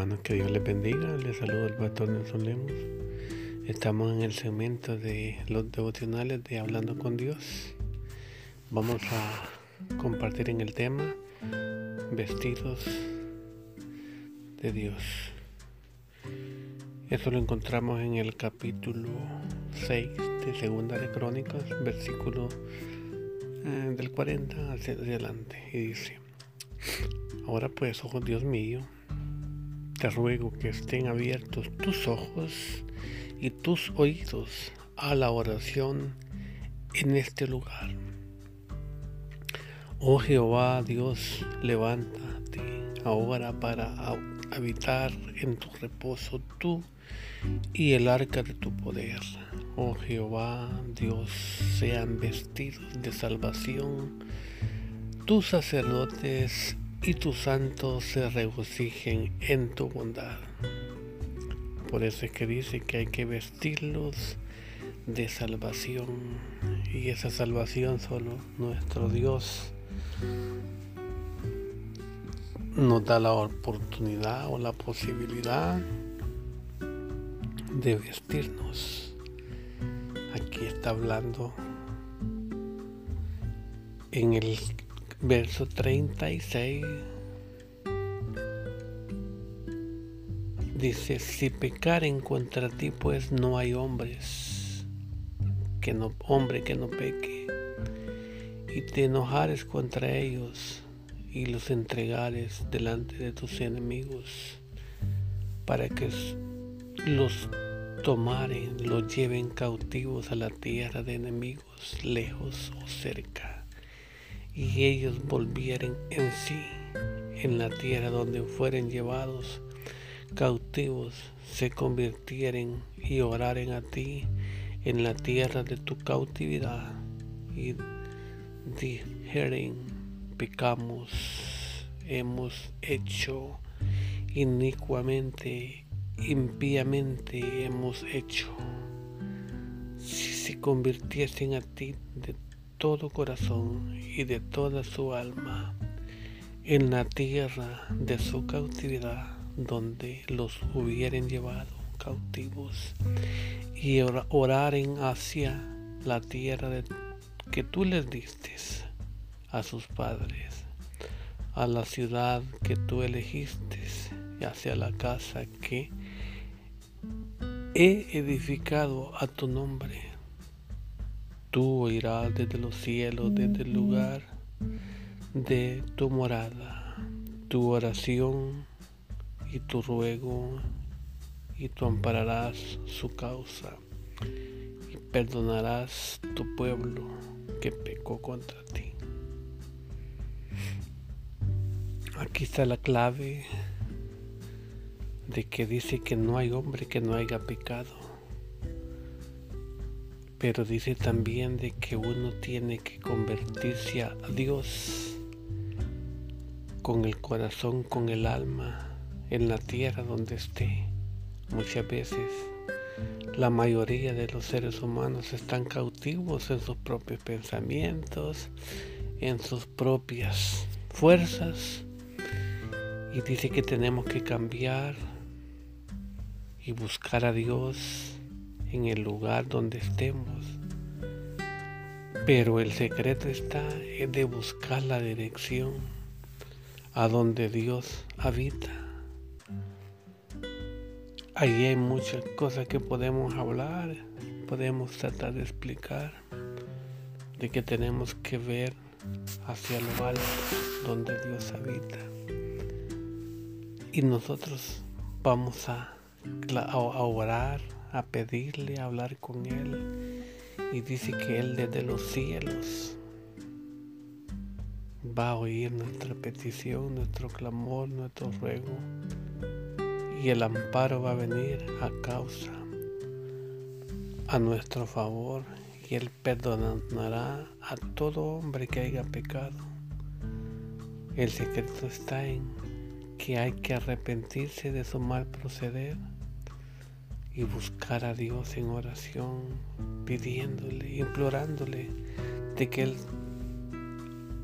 hermanos, que Dios les bendiga. Les saludo al pastor Nelson Lemos. Estamos en el segmento de los devocionales de Hablando con Dios. Vamos a compartir en el tema vestidos de Dios. Eso lo encontramos en el capítulo 6 de Segunda de Crónicas, versículo eh, del 40 hacia adelante. Y dice, ahora pues, oh Dios mío, te ruego que estén abiertos tus ojos y tus oídos a la oración en este lugar. Oh Jehová Dios, levántate ahora para habitar en tu reposo tú y el arca de tu poder. Oh Jehová Dios, sean vestidos de salvación tus sacerdotes y tus santos se regocijen en tu bondad. Por eso es que dice que hay que vestirlos de salvación. Y esa salvación solo nuestro Dios nos da la oportunidad o la posibilidad de vestirnos. Aquí está hablando en el verso 36 dice, si pecaren contra ti, pues no hay hombres, que no, hombre que no peque, y te enojares contra ellos y los entregares delante de tus enemigos, para que los tomaren, los lleven cautivos a la tierra de enemigos, lejos o cerca y ellos volvieren en sí en la tierra donde fueren llevados cautivos, se convirtieren y oraren a ti en la tierra de tu cautividad y dijeren, pecamos, hemos hecho inicuamente, impíamente hemos hecho. Si se convirtiesen a ti de todo corazón y de toda su alma en la tierra de su cautividad donde los hubieren llevado cautivos y oraren hacia la tierra que tú les diste a sus padres, a la ciudad que tú elegiste y hacia la casa que he edificado a tu nombre Tú oirás desde los cielos, desde el lugar de tu morada, tu oración y tu ruego, y tú ampararás su causa y perdonarás tu pueblo que pecó contra ti. Aquí está la clave de que dice que no hay hombre que no haya pecado pero dice también de que uno tiene que convertirse a Dios con el corazón, con el alma, en la tierra donde esté. Muchas veces la mayoría de los seres humanos están cautivos en sus propios pensamientos, en sus propias fuerzas. Y dice que tenemos que cambiar y buscar a Dios en el lugar donde estemos. Pero el secreto está en de buscar la dirección a donde Dios habita. Allí hay muchas cosas que podemos hablar, podemos tratar de explicar, de que tenemos que ver hacia lo alto donde Dios habita. Y nosotros vamos a, a orar a pedirle, a hablar con Él. Y dice que Él desde los cielos va a oír nuestra petición, nuestro clamor, nuestro ruego. Y el amparo va a venir a causa, a nuestro favor. Y Él perdonará a todo hombre que haya pecado. El secreto está en que hay que arrepentirse de su mal proceder y buscar a Dios en oración, pidiéndole, implorándole de que Él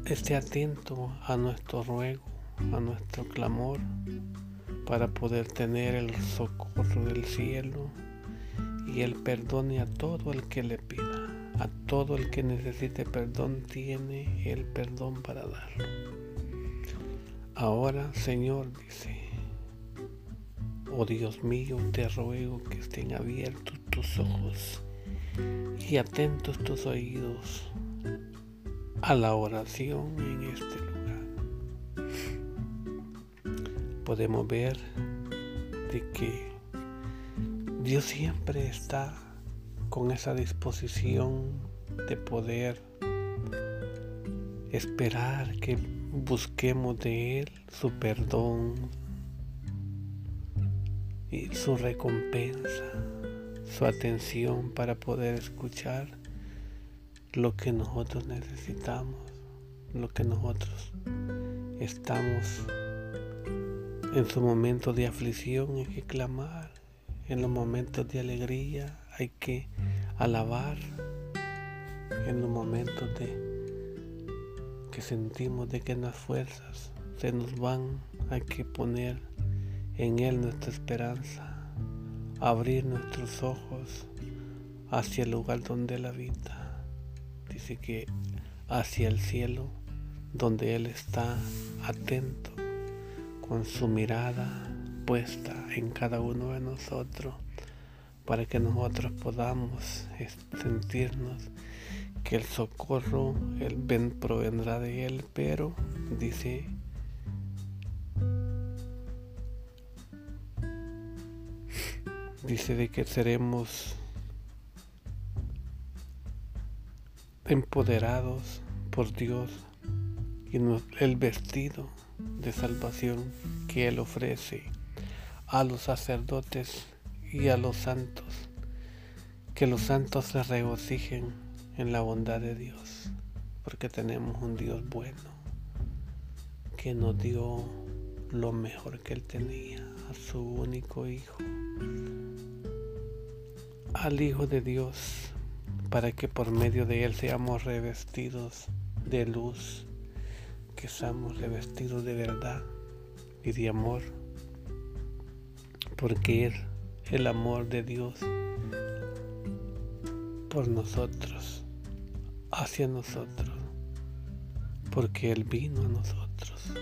esté atento a nuestro ruego, a nuestro clamor, para poder tener el socorro del cielo y Él perdone a todo el que le pida. A todo el que necesite perdón tiene el perdón para darlo. Ahora, Señor, dice, oh Dios mío, te ruego que estén abiertos tus ojos y atentos tus oídos a la oración en este lugar. Podemos ver de que Dios siempre está con esa disposición de poder esperar que busquemos de Él su perdón y su recompensa, su atención para poder escuchar lo que nosotros necesitamos, lo que nosotros estamos en su momento de aflicción, hay que clamar en los momentos de alegría hay que alabar. En los momentos de que sentimos de que las fuerzas se nos van, hay que poner en Él nuestra esperanza, abrir nuestros ojos hacia el lugar donde Él habita. Dice que hacia el cielo, donde Él está atento con su mirada puesta en cada uno de nosotros para que nosotros podamos sentirnos que el socorro el ben provendrá de él, pero dice dice de que seremos empoderados por Dios y el vestido de salvación que Él ofrece a los sacerdotes y a los santos, que los santos se regocijen en la bondad de Dios, porque tenemos un Dios bueno, que nos dio lo mejor que Él tenía, a su único Hijo, al Hijo de Dios, para que por medio de Él seamos revestidos de luz, que seamos revestidos de verdad y de amor porque es el amor de Dios por nosotros, hacia nosotros, porque Él vino a nosotros.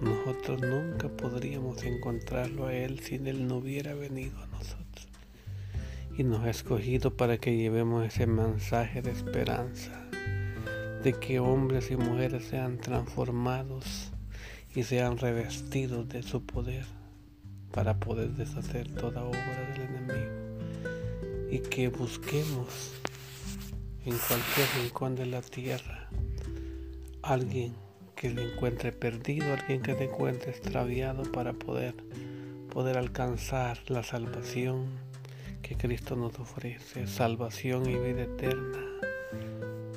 Nosotros nunca podríamos encontrarlo a Él si Él no hubiera venido a nosotros. Y nos ha escogido para que llevemos ese mensaje de esperanza, de que hombres y mujeres sean transformados y sean revestidos de su poder para poder deshacer toda obra del enemigo y que busquemos en cualquier rincón de la tierra alguien que le encuentre perdido, alguien que le encuentre extraviado para poder poder alcanzar la salvación que Cristo nos ofrece, salvación y vida eterna.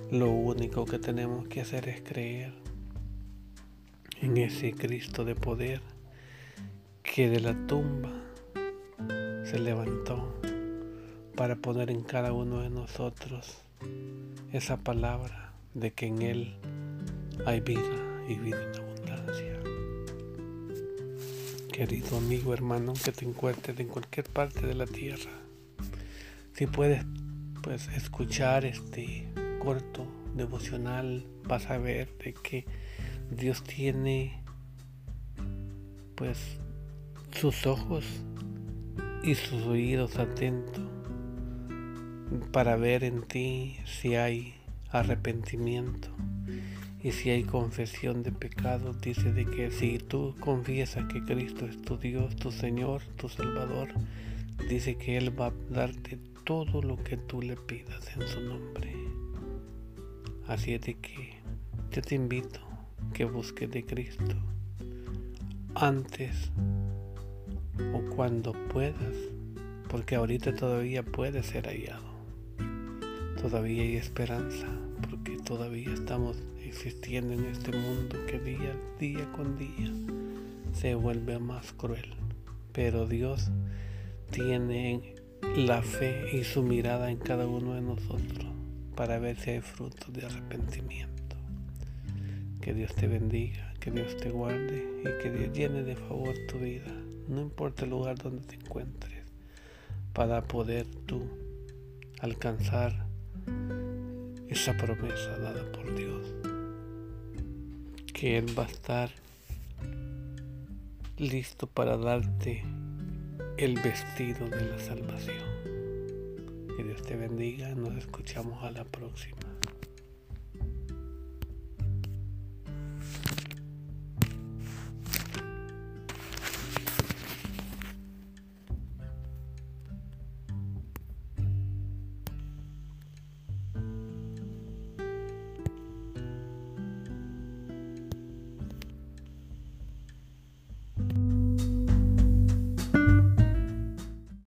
Lo único que tenemos que hacer es creer en ese Cristo de poder que de la tumba se levantó para poner en cada uno de nosotros esa palabra de que en Él hay vida y vida en abundancia. Querido amigo, hermano, que te encuentres en cualquier parte de la tierra, si puedes pues escuchar este corto devocional, vas a ver de que Dios tiene pues sus ojos y sus oídos atentos para ver en ti si hay arrepentimiento y si hay confesión de pecados. Dice de que si tú confiesas que Cristo es tu Dios, tu Señor, tu Salvador, dice que Él va a darte todo lo que tú le pidas en su nombre. Así es de que yo te invito que busques de Cristo antes o cuando puedas, porque ahorita todavía puede ser hallado. Todavía hay esperanza, porque todavía estamos existiendo en este mundo que día, día con día se vuelve más cruel. Pero Dios tiene la fe y su mirada en cada uno de nosotros para ver si hay frutos de arrepentimiento. Que Dios te bendiga, que Dios te guarde y que Dios llene de favor tu vida. no importa el lugar donde te encuentres, para poder tú alcanzar esa promesa dada por Dios, que Él va a estar listo para darte el vestido de la salvación. Que Dios te bendiga, nos escuchamos a la próxima.